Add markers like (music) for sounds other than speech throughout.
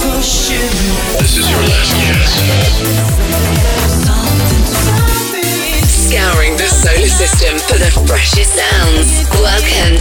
This is your last chance. Scouring the solar system for the freshest sounds. Welcome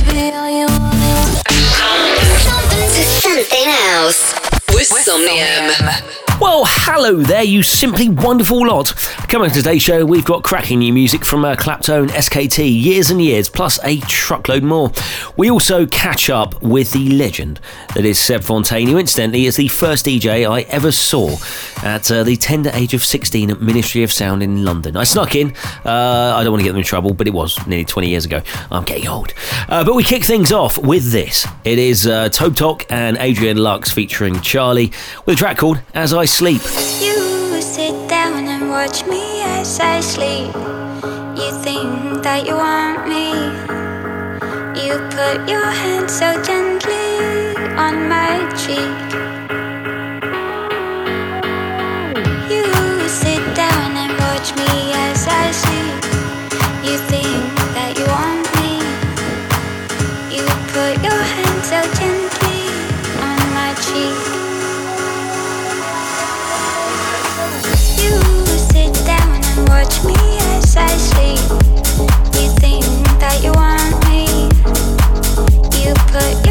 to something else with Somnium. Well, hello there, you simply wonderful lot. Coming to today's show, we've got cracking new music from uh, Claptone, SKT, Years and Years, plus a truckload more. We also catch up with the legend that is Seb Fontaine, who incidentally is the first DJ I ever saw at uh, the tender age of 16 at Ministry of Sound in London. I snuck in, uh, I don't want to get them in trouble, but it was nearly 20 years ago. I'm getting old. Uh, but we kick things off with this. It is uh, Tobtok and Adrian Lux featuring Charlie with a track called As I Sleep. You sit down and watch me as I sleep. You think that you want me. You put your hand so gently on my cheek. You sit down and watch me as I sleep. You think that you want me. You put your hand so gently put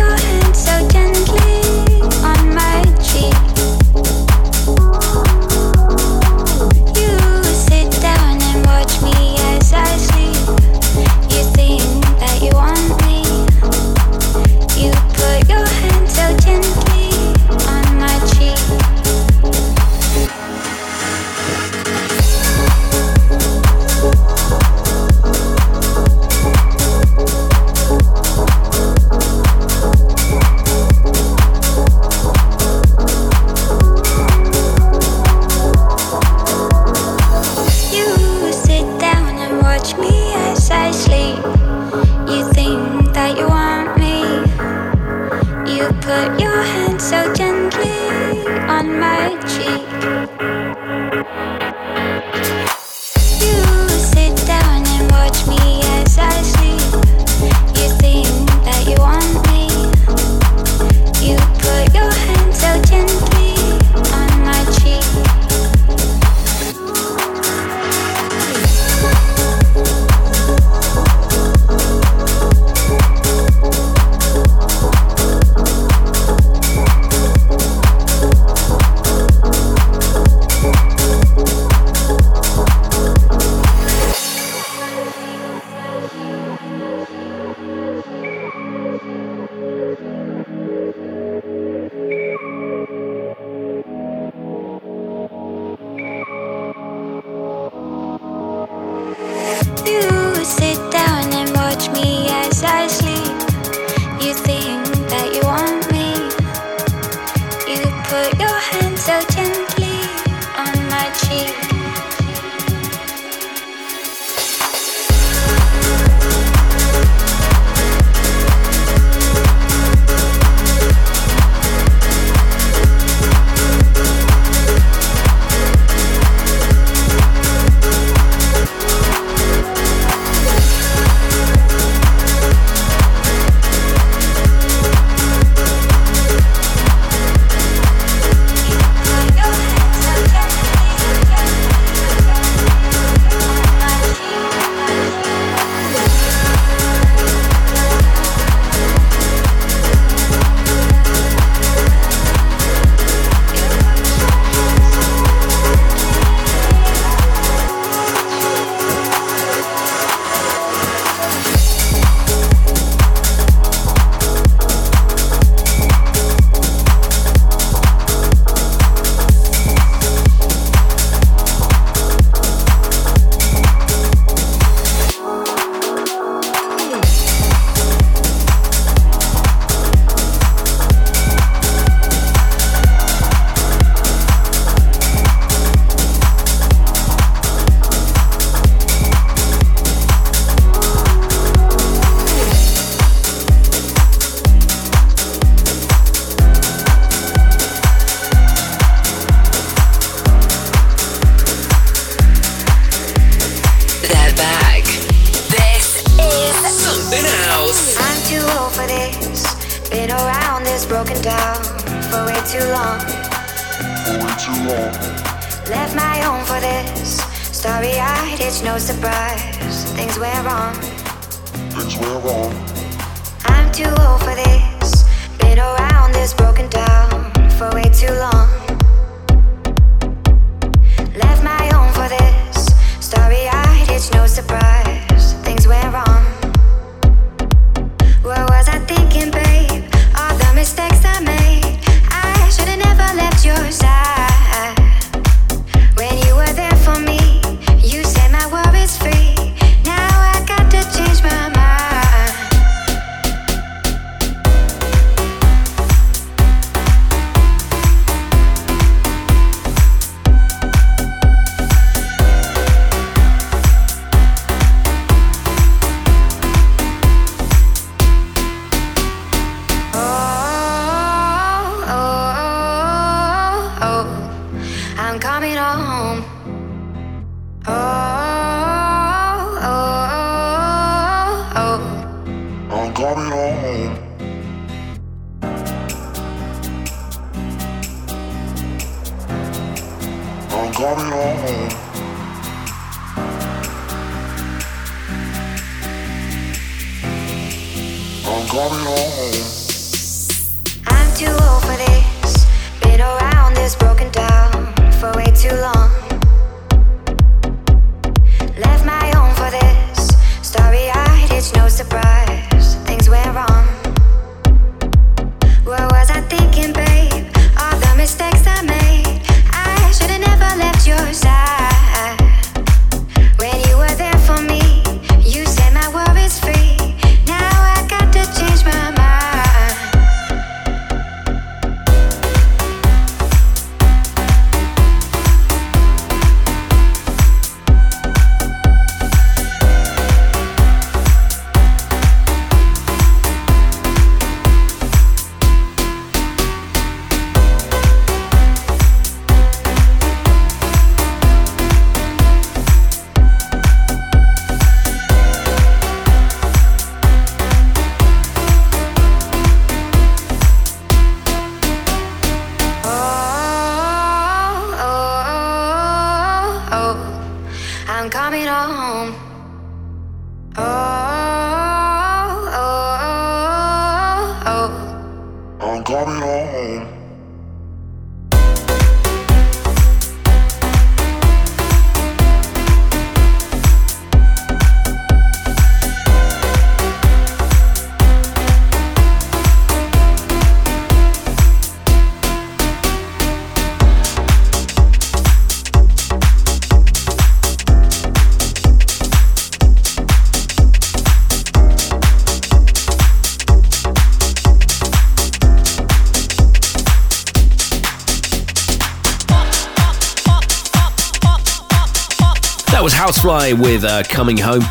With uh, Coming Home.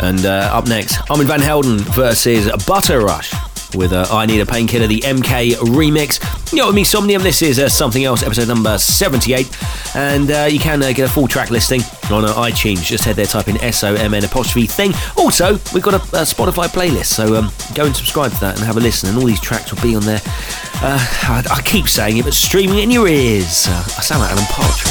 And uh, up next, Armand Van Helden versus Butter Rush with uh, I Need a Painkiller, the MK remix. You know, with me, Somnium, this is uh, Something Else, episode number 78. And uh, you can uh, get a full track listing on uh, iTunes. Just head there, type in S O M N apostrophe thing. Also, we've got a, a Spotify playlist, so um, go and subscribe to that and have a listen. And all these tracks will be on there. I, I, keep saying it, but streaming in your ears. I sound like Alan Partridge.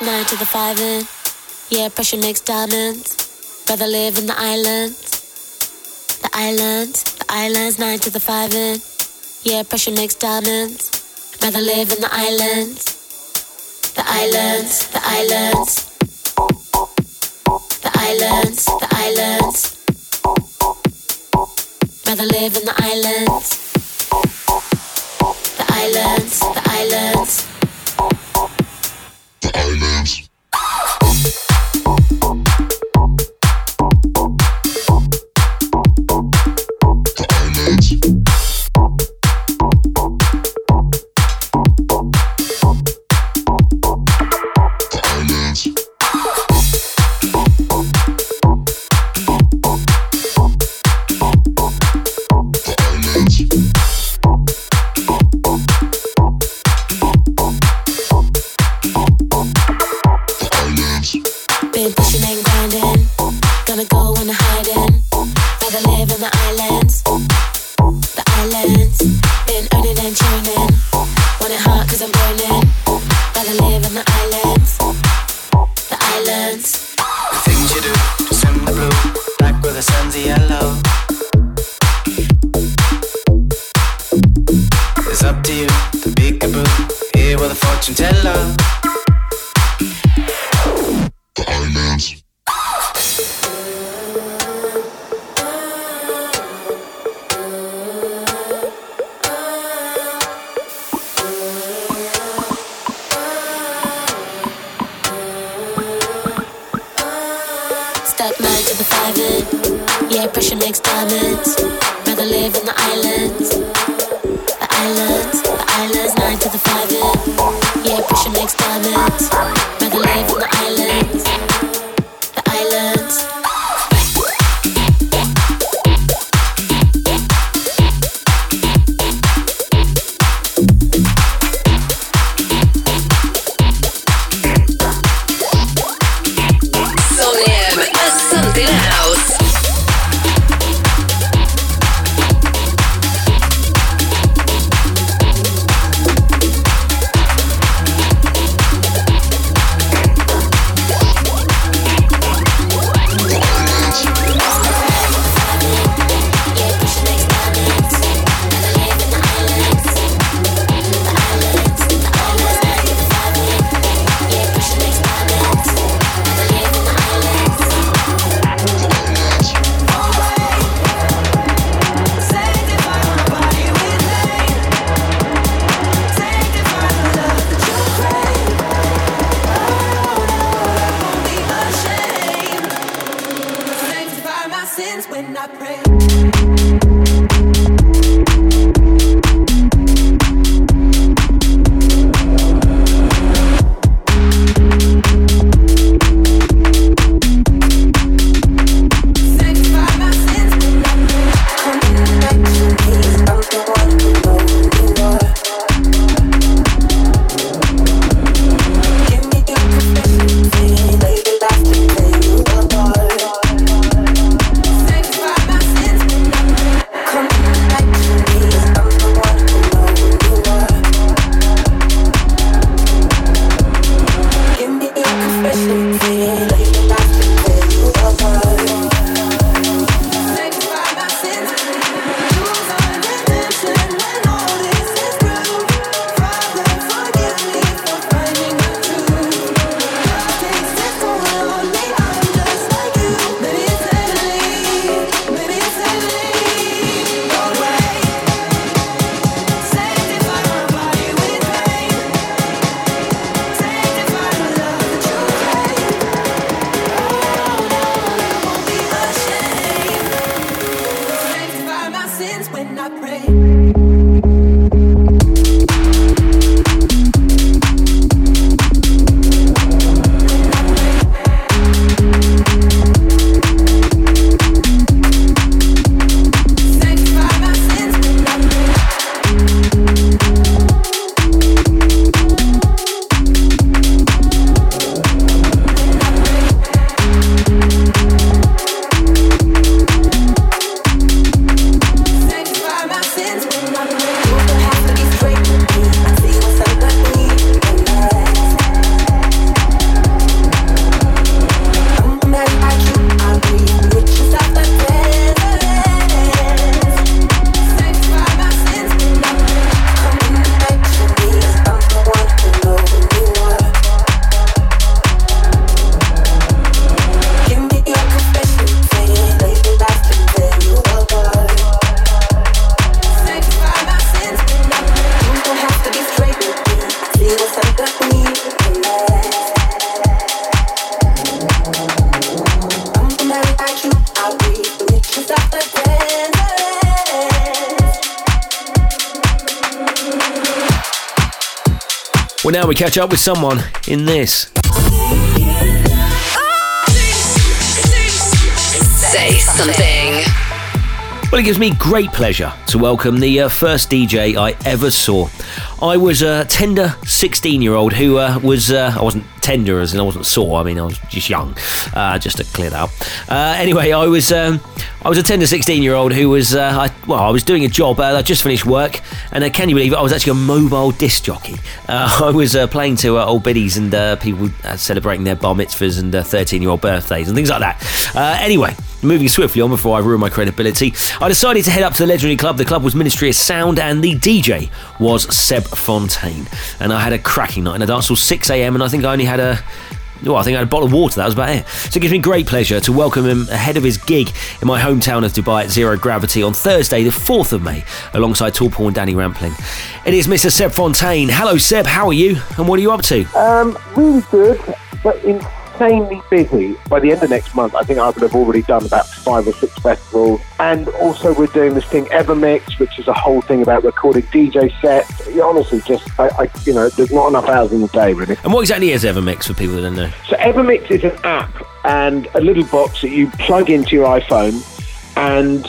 Nine to the five in. Yeah, pressure makes diamonds. Rather live in the islands. The islands, the islands, nine to the five in. Yeah, pressure makes diamonds. Rather live in the islands. The islands, the islands. The islands, the islands. Rather live in the islands. The islands, the islands islands. The islands. pressure makes diamonds. Rather live in the island. Well, now we catch up with someone in this. Say something. Well, it gives me great pleasure to welcome the uh, first DJ I ever saw. I was a tender 16 year old who uh, was, uh, I wasn't tender as in I wasn't sore, I mean, I was just young, uh, just to clear that up. Uh, anyway, I was, um, I was a tender 16 year old who was, uh, I, well, I was doing a job, uh, I just finished work, and uh, can you believe it? I was actually a mobile disc jockey. Uh, (laughs) I was playing to old biddies and people celebrating their bar mitzvahs and 13 year old birthdays and things like that. anyway, moving swiftly on before I ruin my credibility, I decided to head up to the legendary club. The club was Ministry of Sound, and the DJ was Seb Fontaine. And I had a cracking night, and I danced till 6 a.m. And I think I only had a well, I think I had a bottle of water. That was about it. So it gives me great pleasure to welcome him ahead of his gig in my hometown of Dubai at Zero Gravity on Thursday, the 4th of May, alongside Tall Paul and Danny Rampling. It is Mr. Seb Fontaine. Hello, Seb. How are you? And what are you up to? Um, really good, but in insanely busy. By the end of next month, I think I would have already done about five or six festivals. And also, we're doing this thing Evermix, which is a whole thing about recording DJ sets. honestly, just I, I, you know, there's not enough hours in the day, really. And what exactly is Evermix for people that don't know? So Evermix is an app and a little box that you plug into your iPhone, and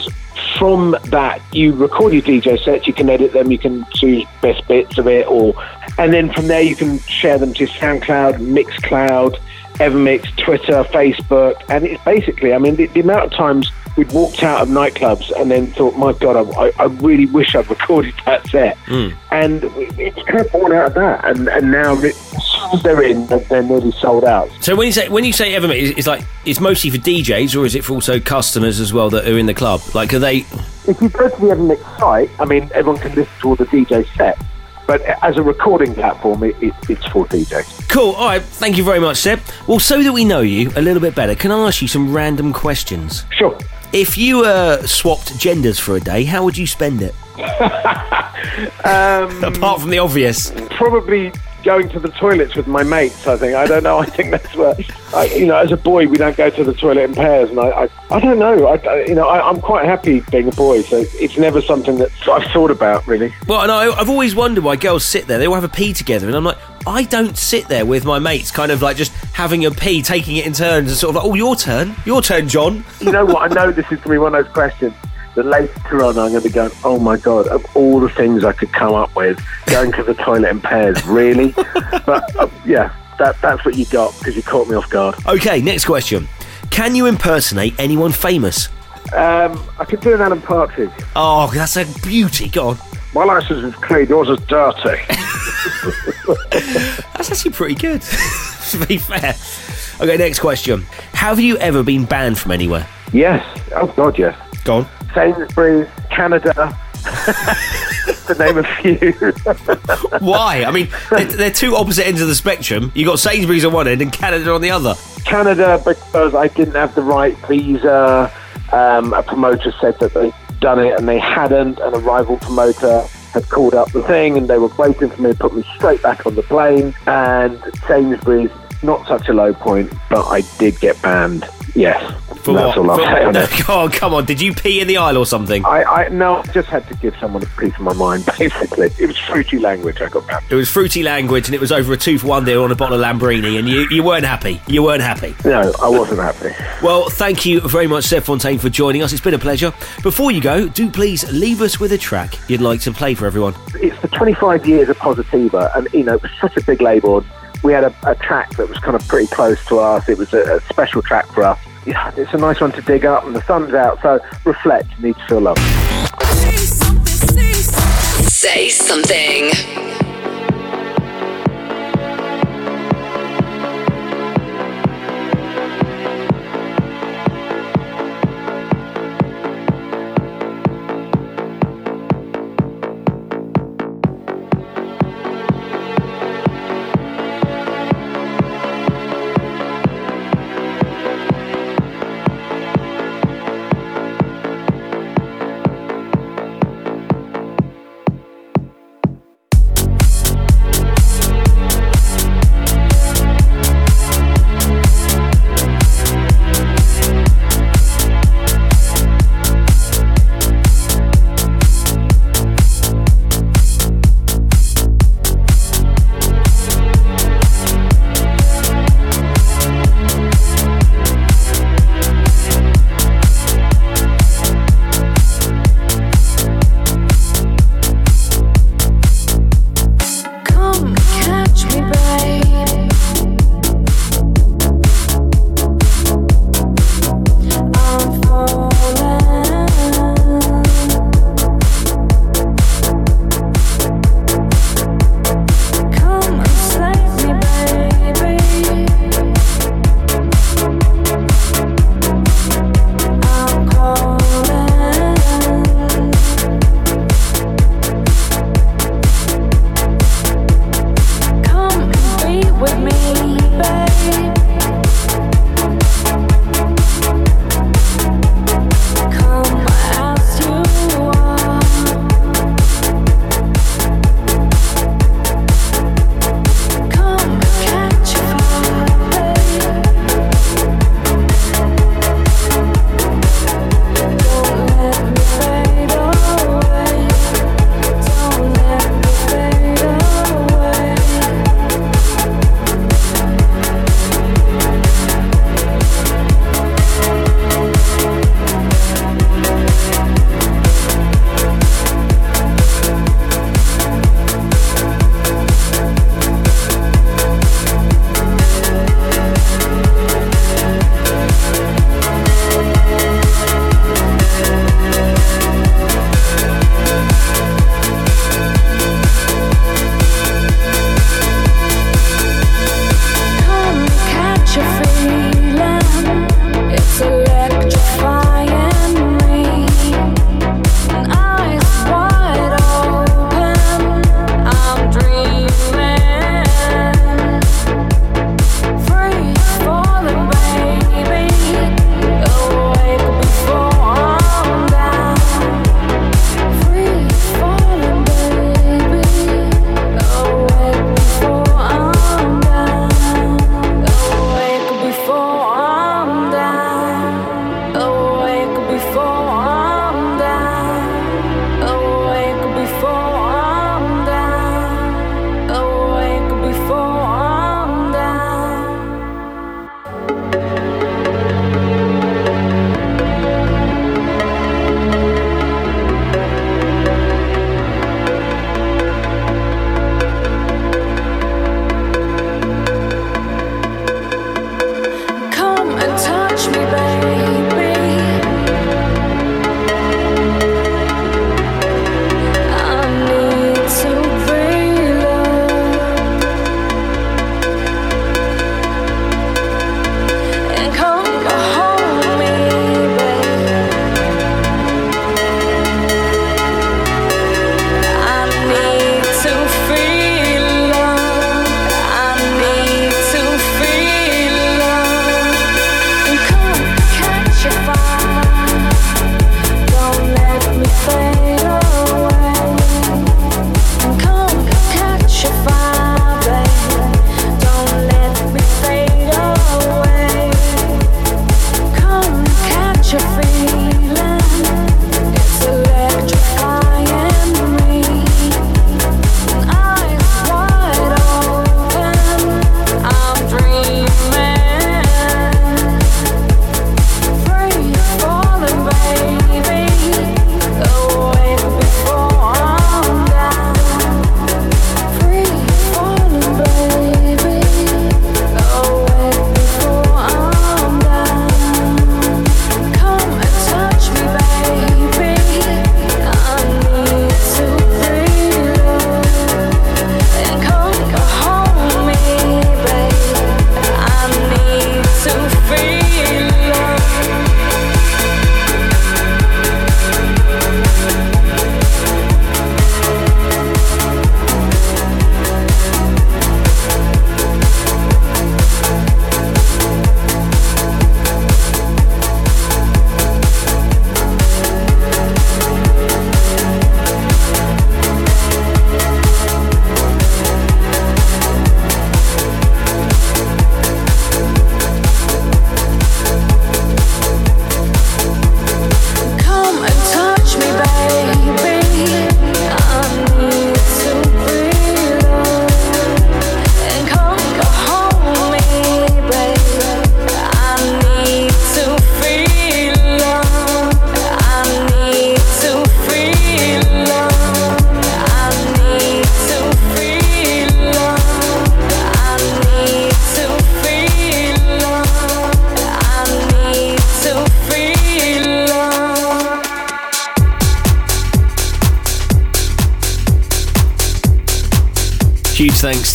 from that you record your DJ sets. You can edit them. You can choose best bits of it, or and then from there you can share them to SoundCloud, Mixcloud Evermix, Twitter, Facebook, and it's basically, I mean, the, the, amount of times we'd walked out of nightclubs and then thought, my God, I, I really wish I'd recorded that set. Mm. And it's kind of born out of that. And, and now, as soon as they're in, they're nearly sold out. So when you say when you say Evermix, it's like it's mostly for DJs, or is it for also customers as well that are in the club? Like, are they? If you go to the Evermix site, I mean, everyone can listen to all the DJ sets but as a recording platform, it, it, it's for DJs. Cool. All right. Thank you very much, Seb. Well, so that we know you a little bit better, can I ask you some random questions? Sure. If you uh, swapped genders for a day, how would you spend it? (laughs) (laughs) um, Apart from the obvious. Probably going to the toilets with my mates. I think I don't know. I think that's where I, you know. As a boy, we don't go to the toilet in pairs, and I, I, I don't know. I, you know, I, am quite happy being a boy, so it's never something that I've thought about really. Well, and I, I've always wondered why girls sit there. They all have a pee together, and I'm like, I don't sit there with my mates, kind of like just having a pee, taking it in turns, and sort of like, oh, your turn, your turn, John. You know what? I (laughs) know this is going to be one of those questions that later on I'm going to be going, oh my God, of all the things I could come up with, going to the toilet in pairs, really? (laughs) but uh, yeah, that, that's what you got because you caught me off guard. Okay, next question. Can you impersonate anyone famous? Um, I could do an Alan Partridge. Oh, that's a beauty. Go on. My license is clean, yours is dirty. (laughs) (laughs) that's actually pretty good, to be fair. Okay, next question. Have you ever been banned from anywhere? Yes. Oh, God, yes. Go on. Sainsbury's, Canada, (laughs) to name a few. (laughs) Why? I mean, they're, they're, two opposite ends of the spectrum. You got Sainsbury's on one end and Canada on the other. Canada because I didn't have the right visa. Um, a promoter said that they'd done it and they hadn't, and a rival promoter had called up the thing and they were waiting for me to put me straight back on the plane. And Sainsbury's, not such a low point, but I did get banned. Yes. For That's what? all I'll say. No, oh, come on. Did you pee in the aisle or something? I, I no, I just had to give someone a piece of my mind, (laughs) basically. It was fruity language I got back. It was fruity language and it was over a two for one deal on a bottle of Lambrini and you, you weren't happy. You weren't happy. No, I wasn't happy. Well, thank you very much, Seb Fontaine, for joining us. It's been a pleasure. Before you go, do please leave us with a track you'd like to play for everyone. It's the 25 years of Positiva and, you know, it was such a big label. We had a, a track that was kind of pretty close to us. It was a, a special track for us yeah, it's a nice one to dig up, and the sun's out, so reflect. You need to feel love. Say something. thanks to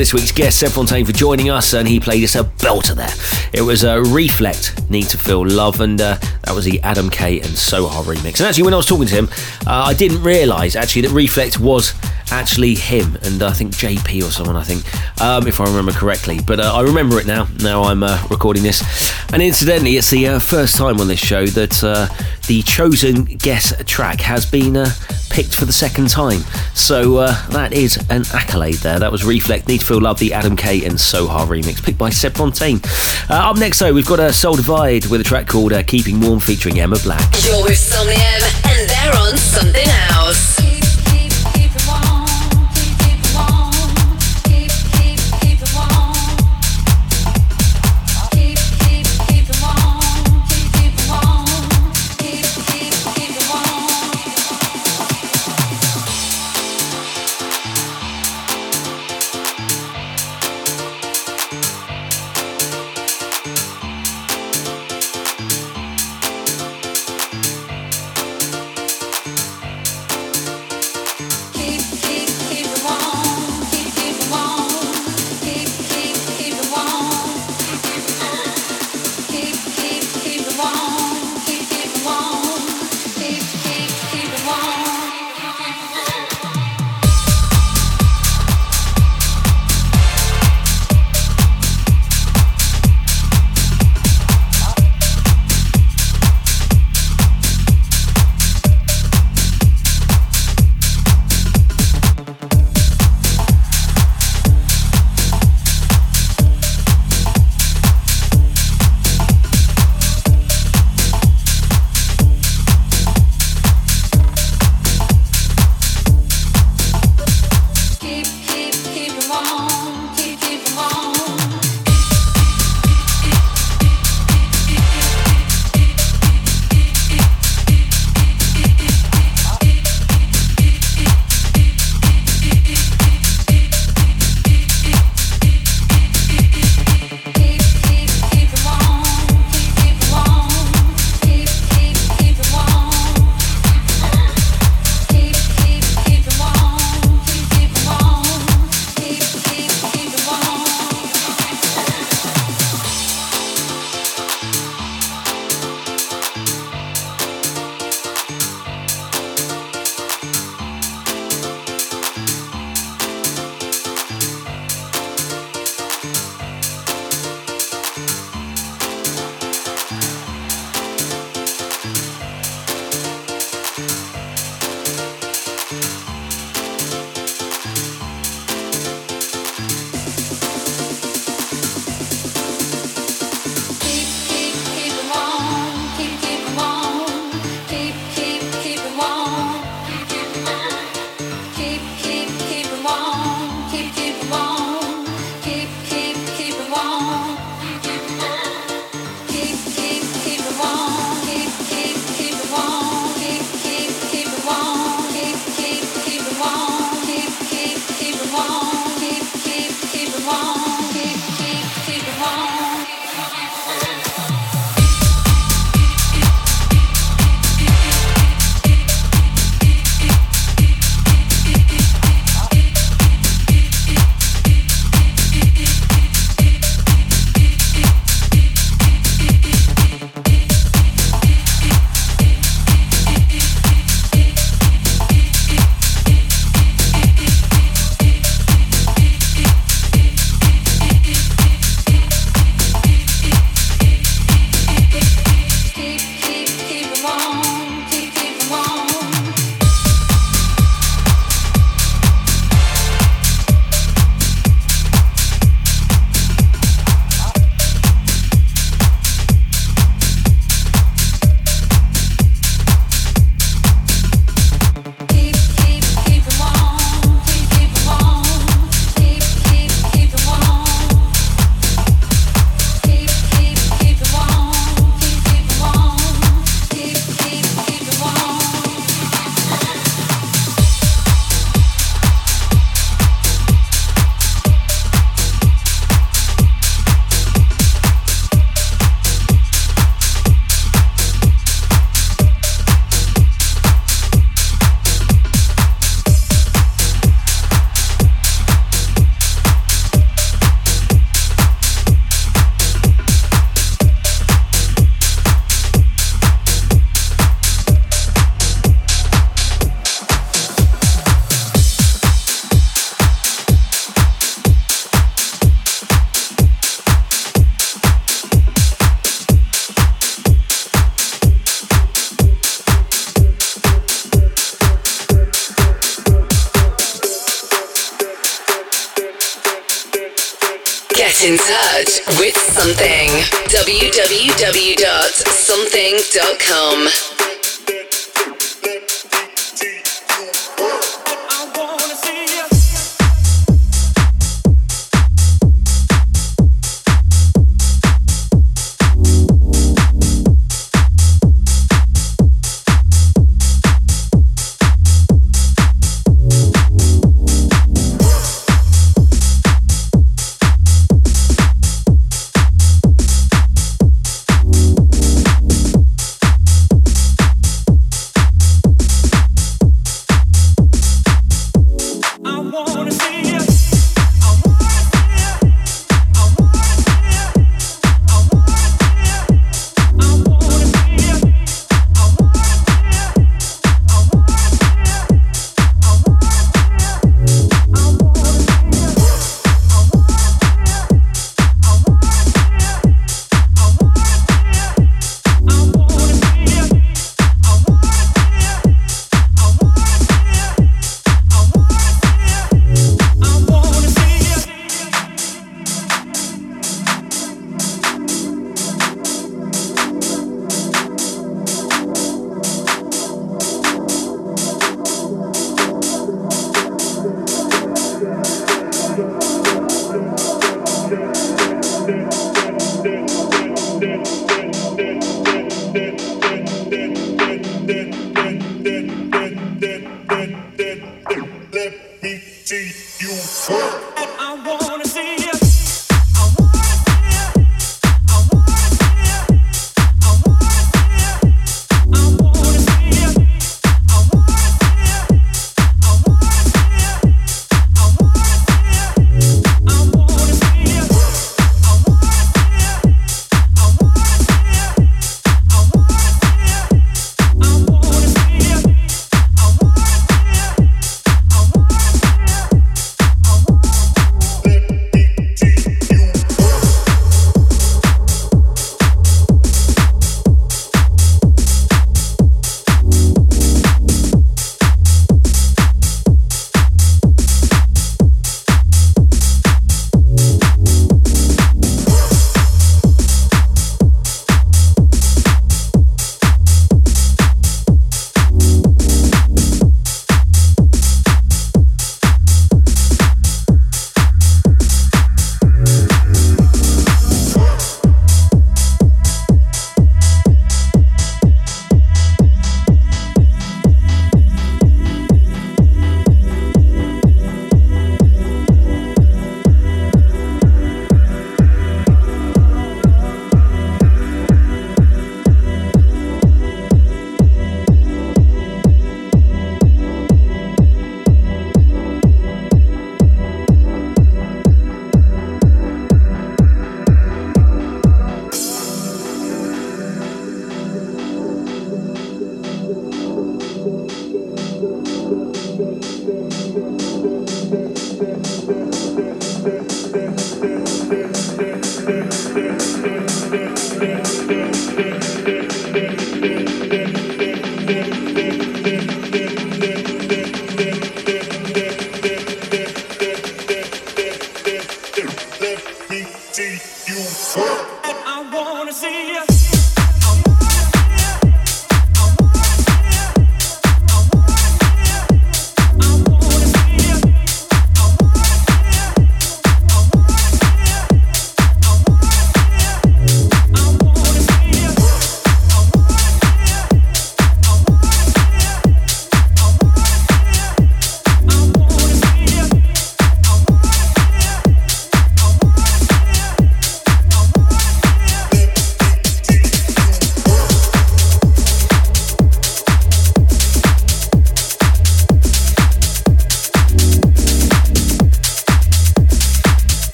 this week's guest, Seb Fontaine, for joining us, and he played us a belter there. It was a Reflect, Need to Feel Love, and uh, that was the Adam K and Soha remix. And actually, when I was talking to him, uh, I didn't realise actually that Reflect was actually him, and I think JP or someone, I think, um, if I remember correctly. But uh, I remember it now. Now I'm uh, recording this, and incidentally, it's the uh, first time on this show that the chosen guest track has been picked for the second time. So uh, that is an accolade there. That was Reflect, Need to Feel Love, the Adam K and Soha remix, picked by Seb Fontaine. up next, though, we've got a Soul Divide with a track called Keeping Warm featuring Emma Black.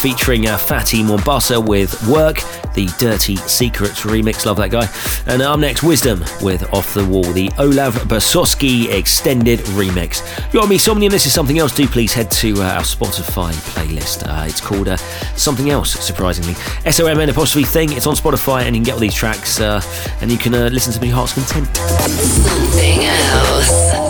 featuring uh, Fatty Mombasa with Work, the Dirty Secrets remix. Love that guy. And I'm next, Wisdom with Off the Wall, the Olav Basoski extended remix. You're me, Somnium. This is something else. Do please head to uh, our Spotify playlist. Uh, it's called uh, Something Else, surprisingly. S O M N apostrophe thing. It's on Spotify, and you can get all these tracks, uh, and you can uh, listen to me, Heart's Content. Something else.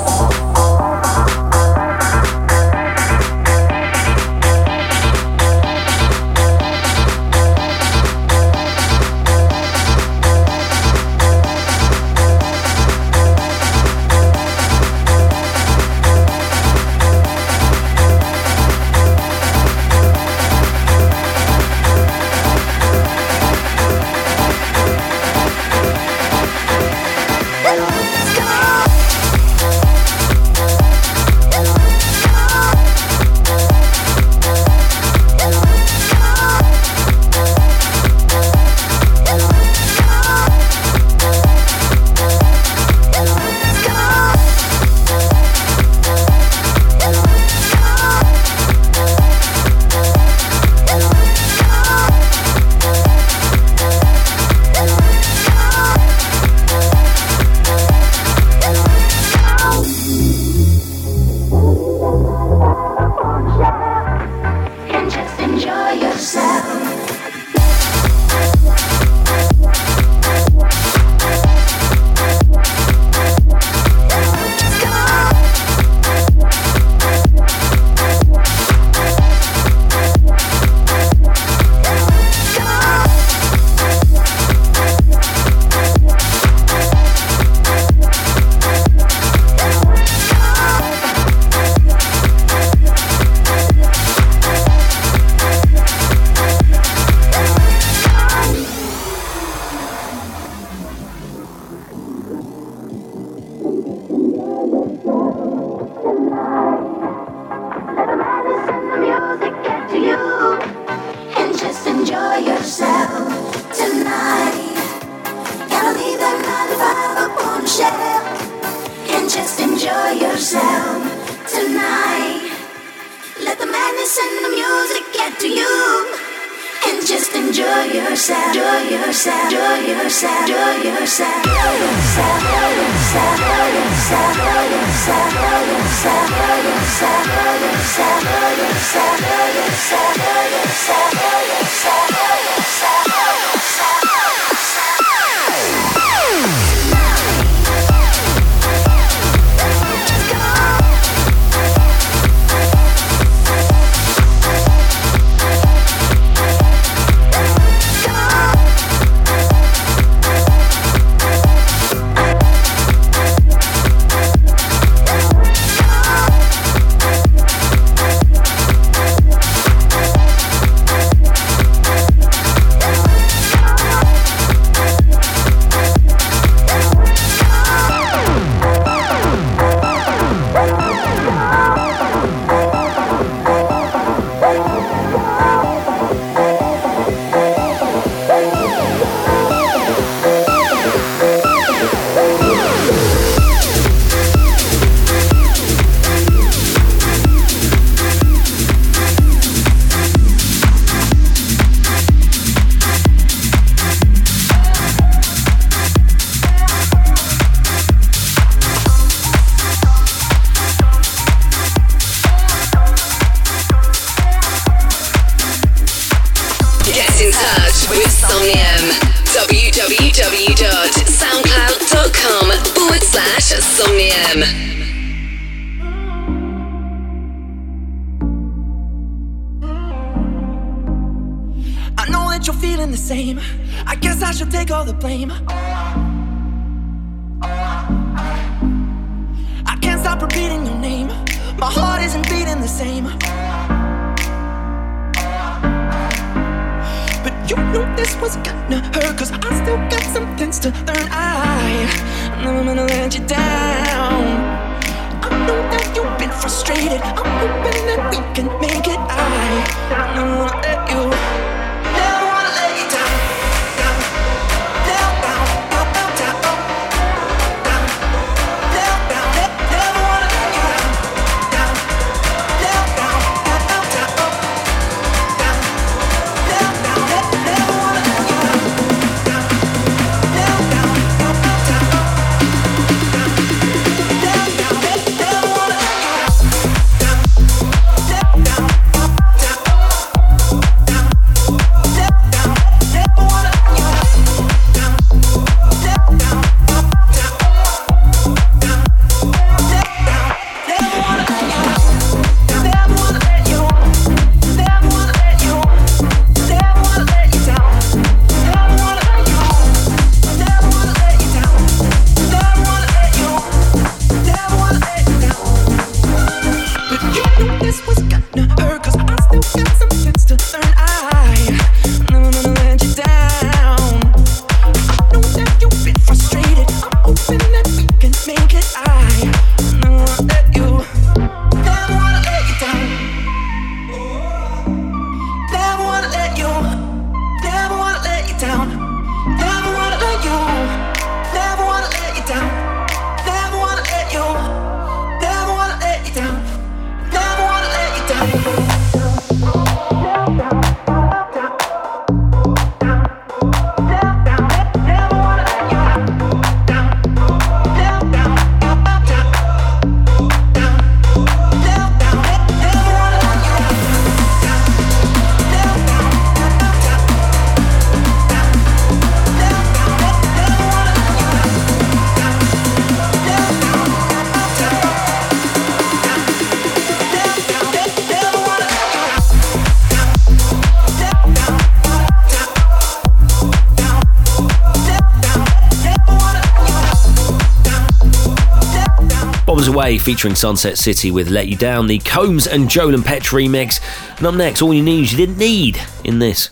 Away featuring Sunset City with Let You Down, the Combs and Joel and Petch remix. And up next, all your news you didn't need in this.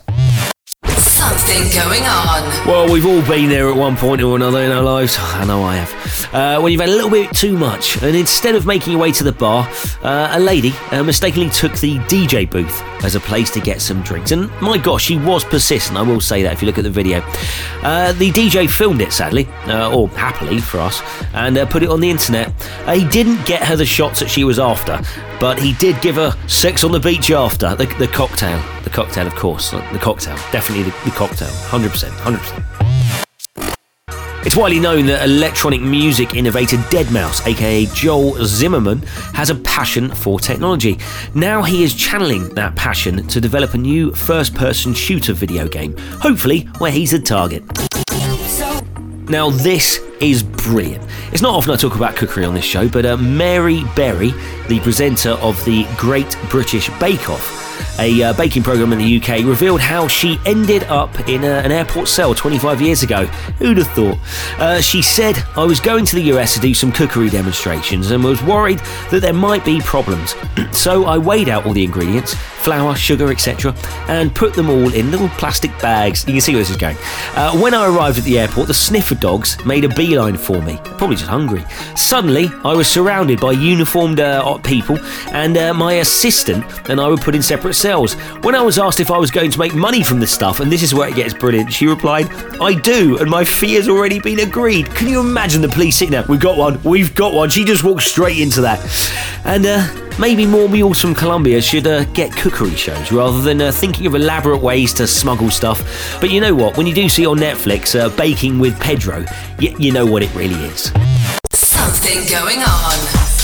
Going on. Well, we've all been there at one point or another in our lives. I know I have. Uh, when you've had a little bit too much, and instead of making your way to the bar, uh, a lady uh, mistakenly took the DJ booth as a place to get some drinks. And my gosh, she was persistent, I will say that if you look at the video. Uh, the DJ filmed it, sadly, uh, or happily for us, and uh, put it on the internet. He didn't get her the shots that she was after, but he did give her sex on the beach after. The, the cocktail. The cocktail, of course. The cocktail. Definitely the, the cocktail. 100%. 100%. It's widely known that electronic music innovator Deadmau5, aka Joel Zimmerman, has a passion for technology. Now he is channeling that passion to develop a new first person shooter video game, hopefully, where he's the target. Now, this is brilliant. It's not often I talk about cookery on this show, but uh, Mary Berry, the presenter of the Great British Bake Off, a uh, baking program in the UK, revealed how she ended up in a, an airport cell 25 years ago. Who'd have thought? Uh, she said, I was going to the US to do some cookery demonstrations and was worried that there might be problems. (clears throat) so I weighed out all the ingredients flour, sugar, etc., and put them all in little plastic bags. You can see where this is going. Uh, when I arrived at the airport, the sniffer dogs made a beeline for me, probably just hungry. Suddenly, I was surrounded by uniformed uh, people, and uh, my assistant and I were put in separate cells. When I was asked if I was going to make money from this stuff, and this is where it gets brilliant, she replied, I do, and my fee has already been agreed. Can you imagine the police sitting there? We've got one, we've got one. She just walked straight into that. And uh, maybe more mules from Colombia should uh, get cookery shows rather than uh, thinking of elaborate ways to smuggle stuff. But you know what? When you do see on Netflix uh, Baking with Pedro, y- you know what it really is. Something going on.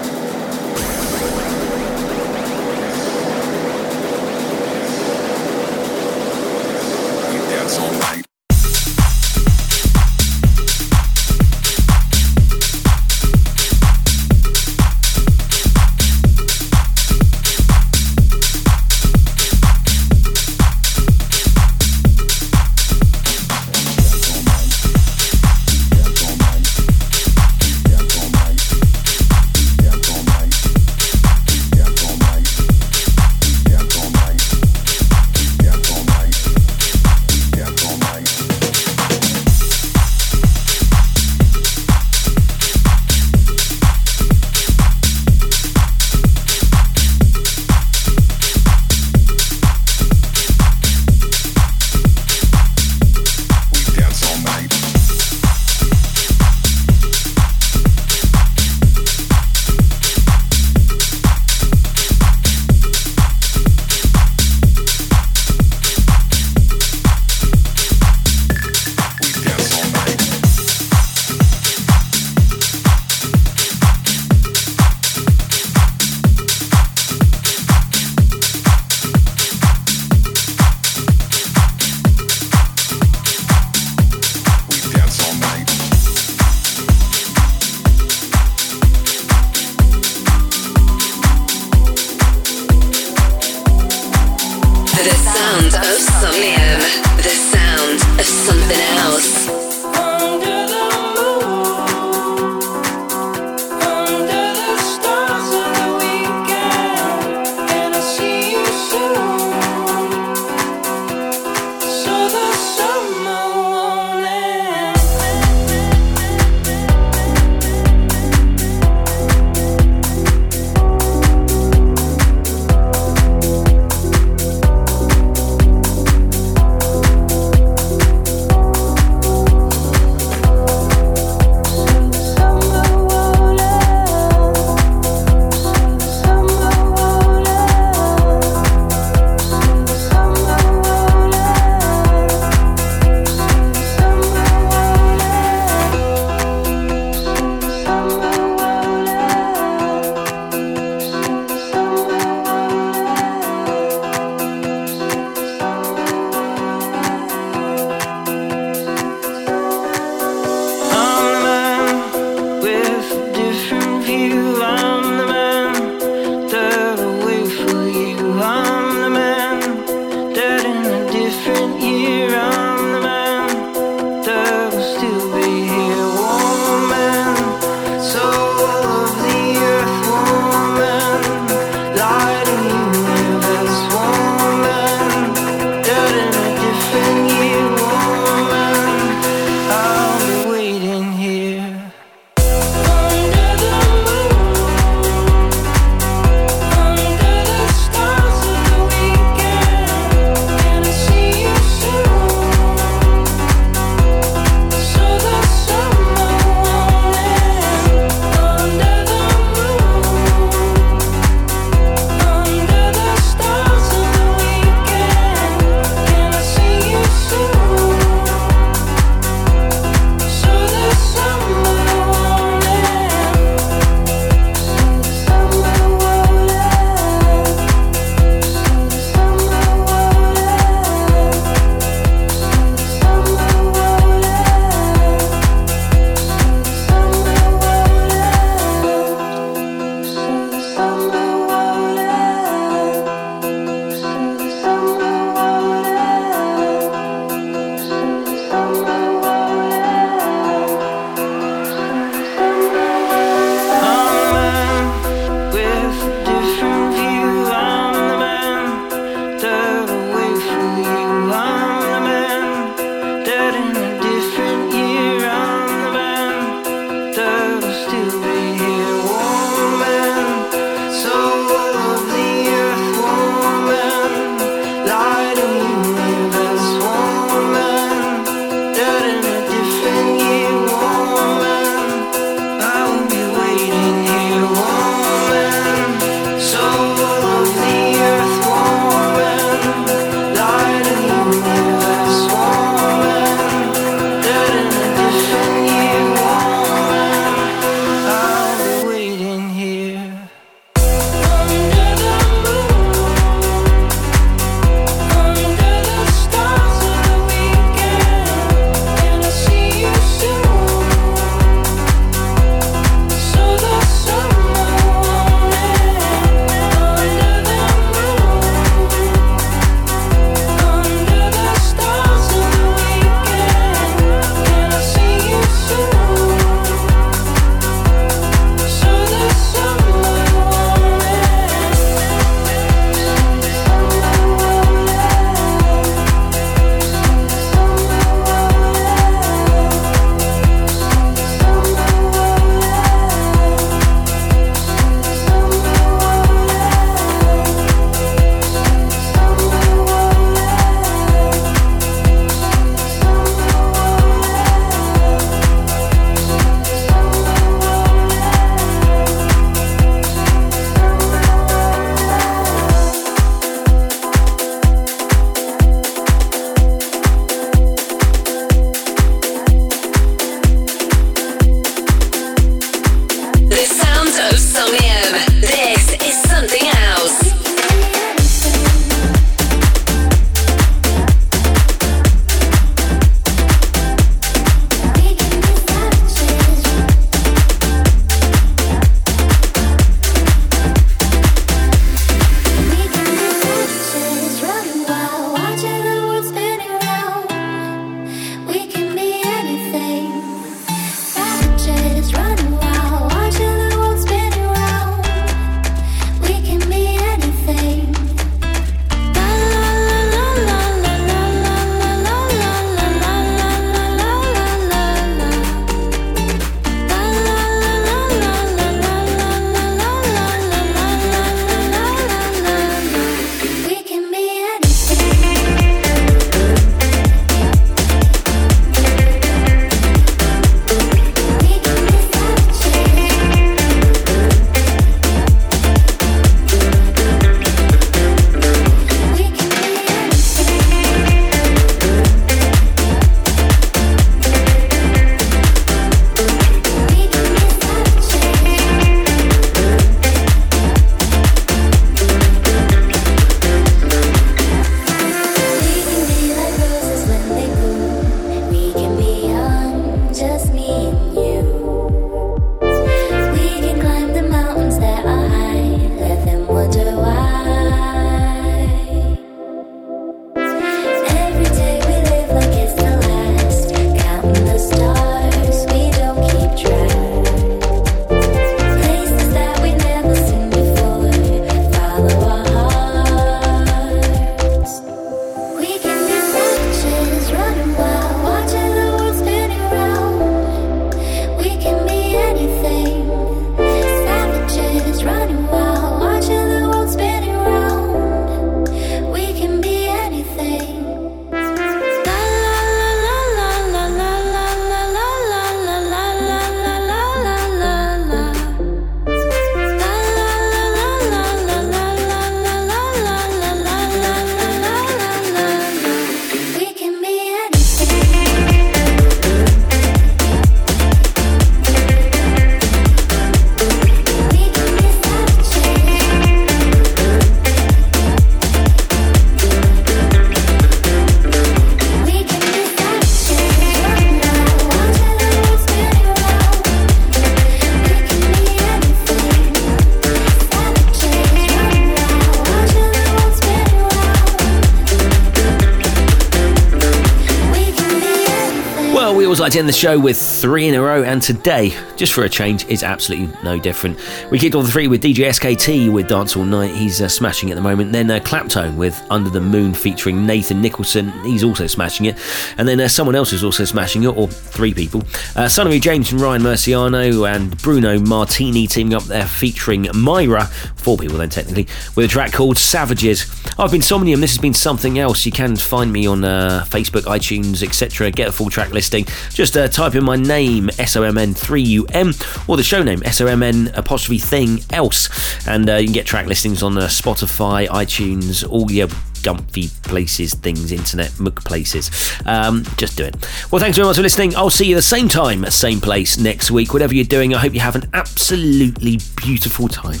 Like to end the show with three in a row, and today, just for a change, is absolutely no different. We kicked off the three with DJ SKT with Dance All Night, he's uh, smashing at the moment. Then uh, Claptone with Under the Moon featuring Nathan Nicholson, he's also smashing it. And then uh, someone else is also smashing it, or three people. Uh, Sunnery James and Ryan Marciano and Bruno Martini teaming up there featuring Mayra, four people then technically, with a track called Savages. I've been Somnium, this has been something else. You can find me on uh, Facebook, iTunes, etc. Get a full track listing. Just uh, type in my name, SOMN3UM, or the show name, SOMN apostrophe thing else. And uh, you can get track listings on uh, Spotify, iTunes, all your gumpy places, things, internet, mug places. Um, just do it. Well, thanks very much for listening. I'll see you the same time, same place next week. Whatever you're doing, I hope you have an absolutely beautiful time.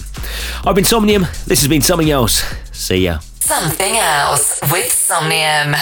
I've been Somnium. This has been something else. See ya. Something else with Somnium.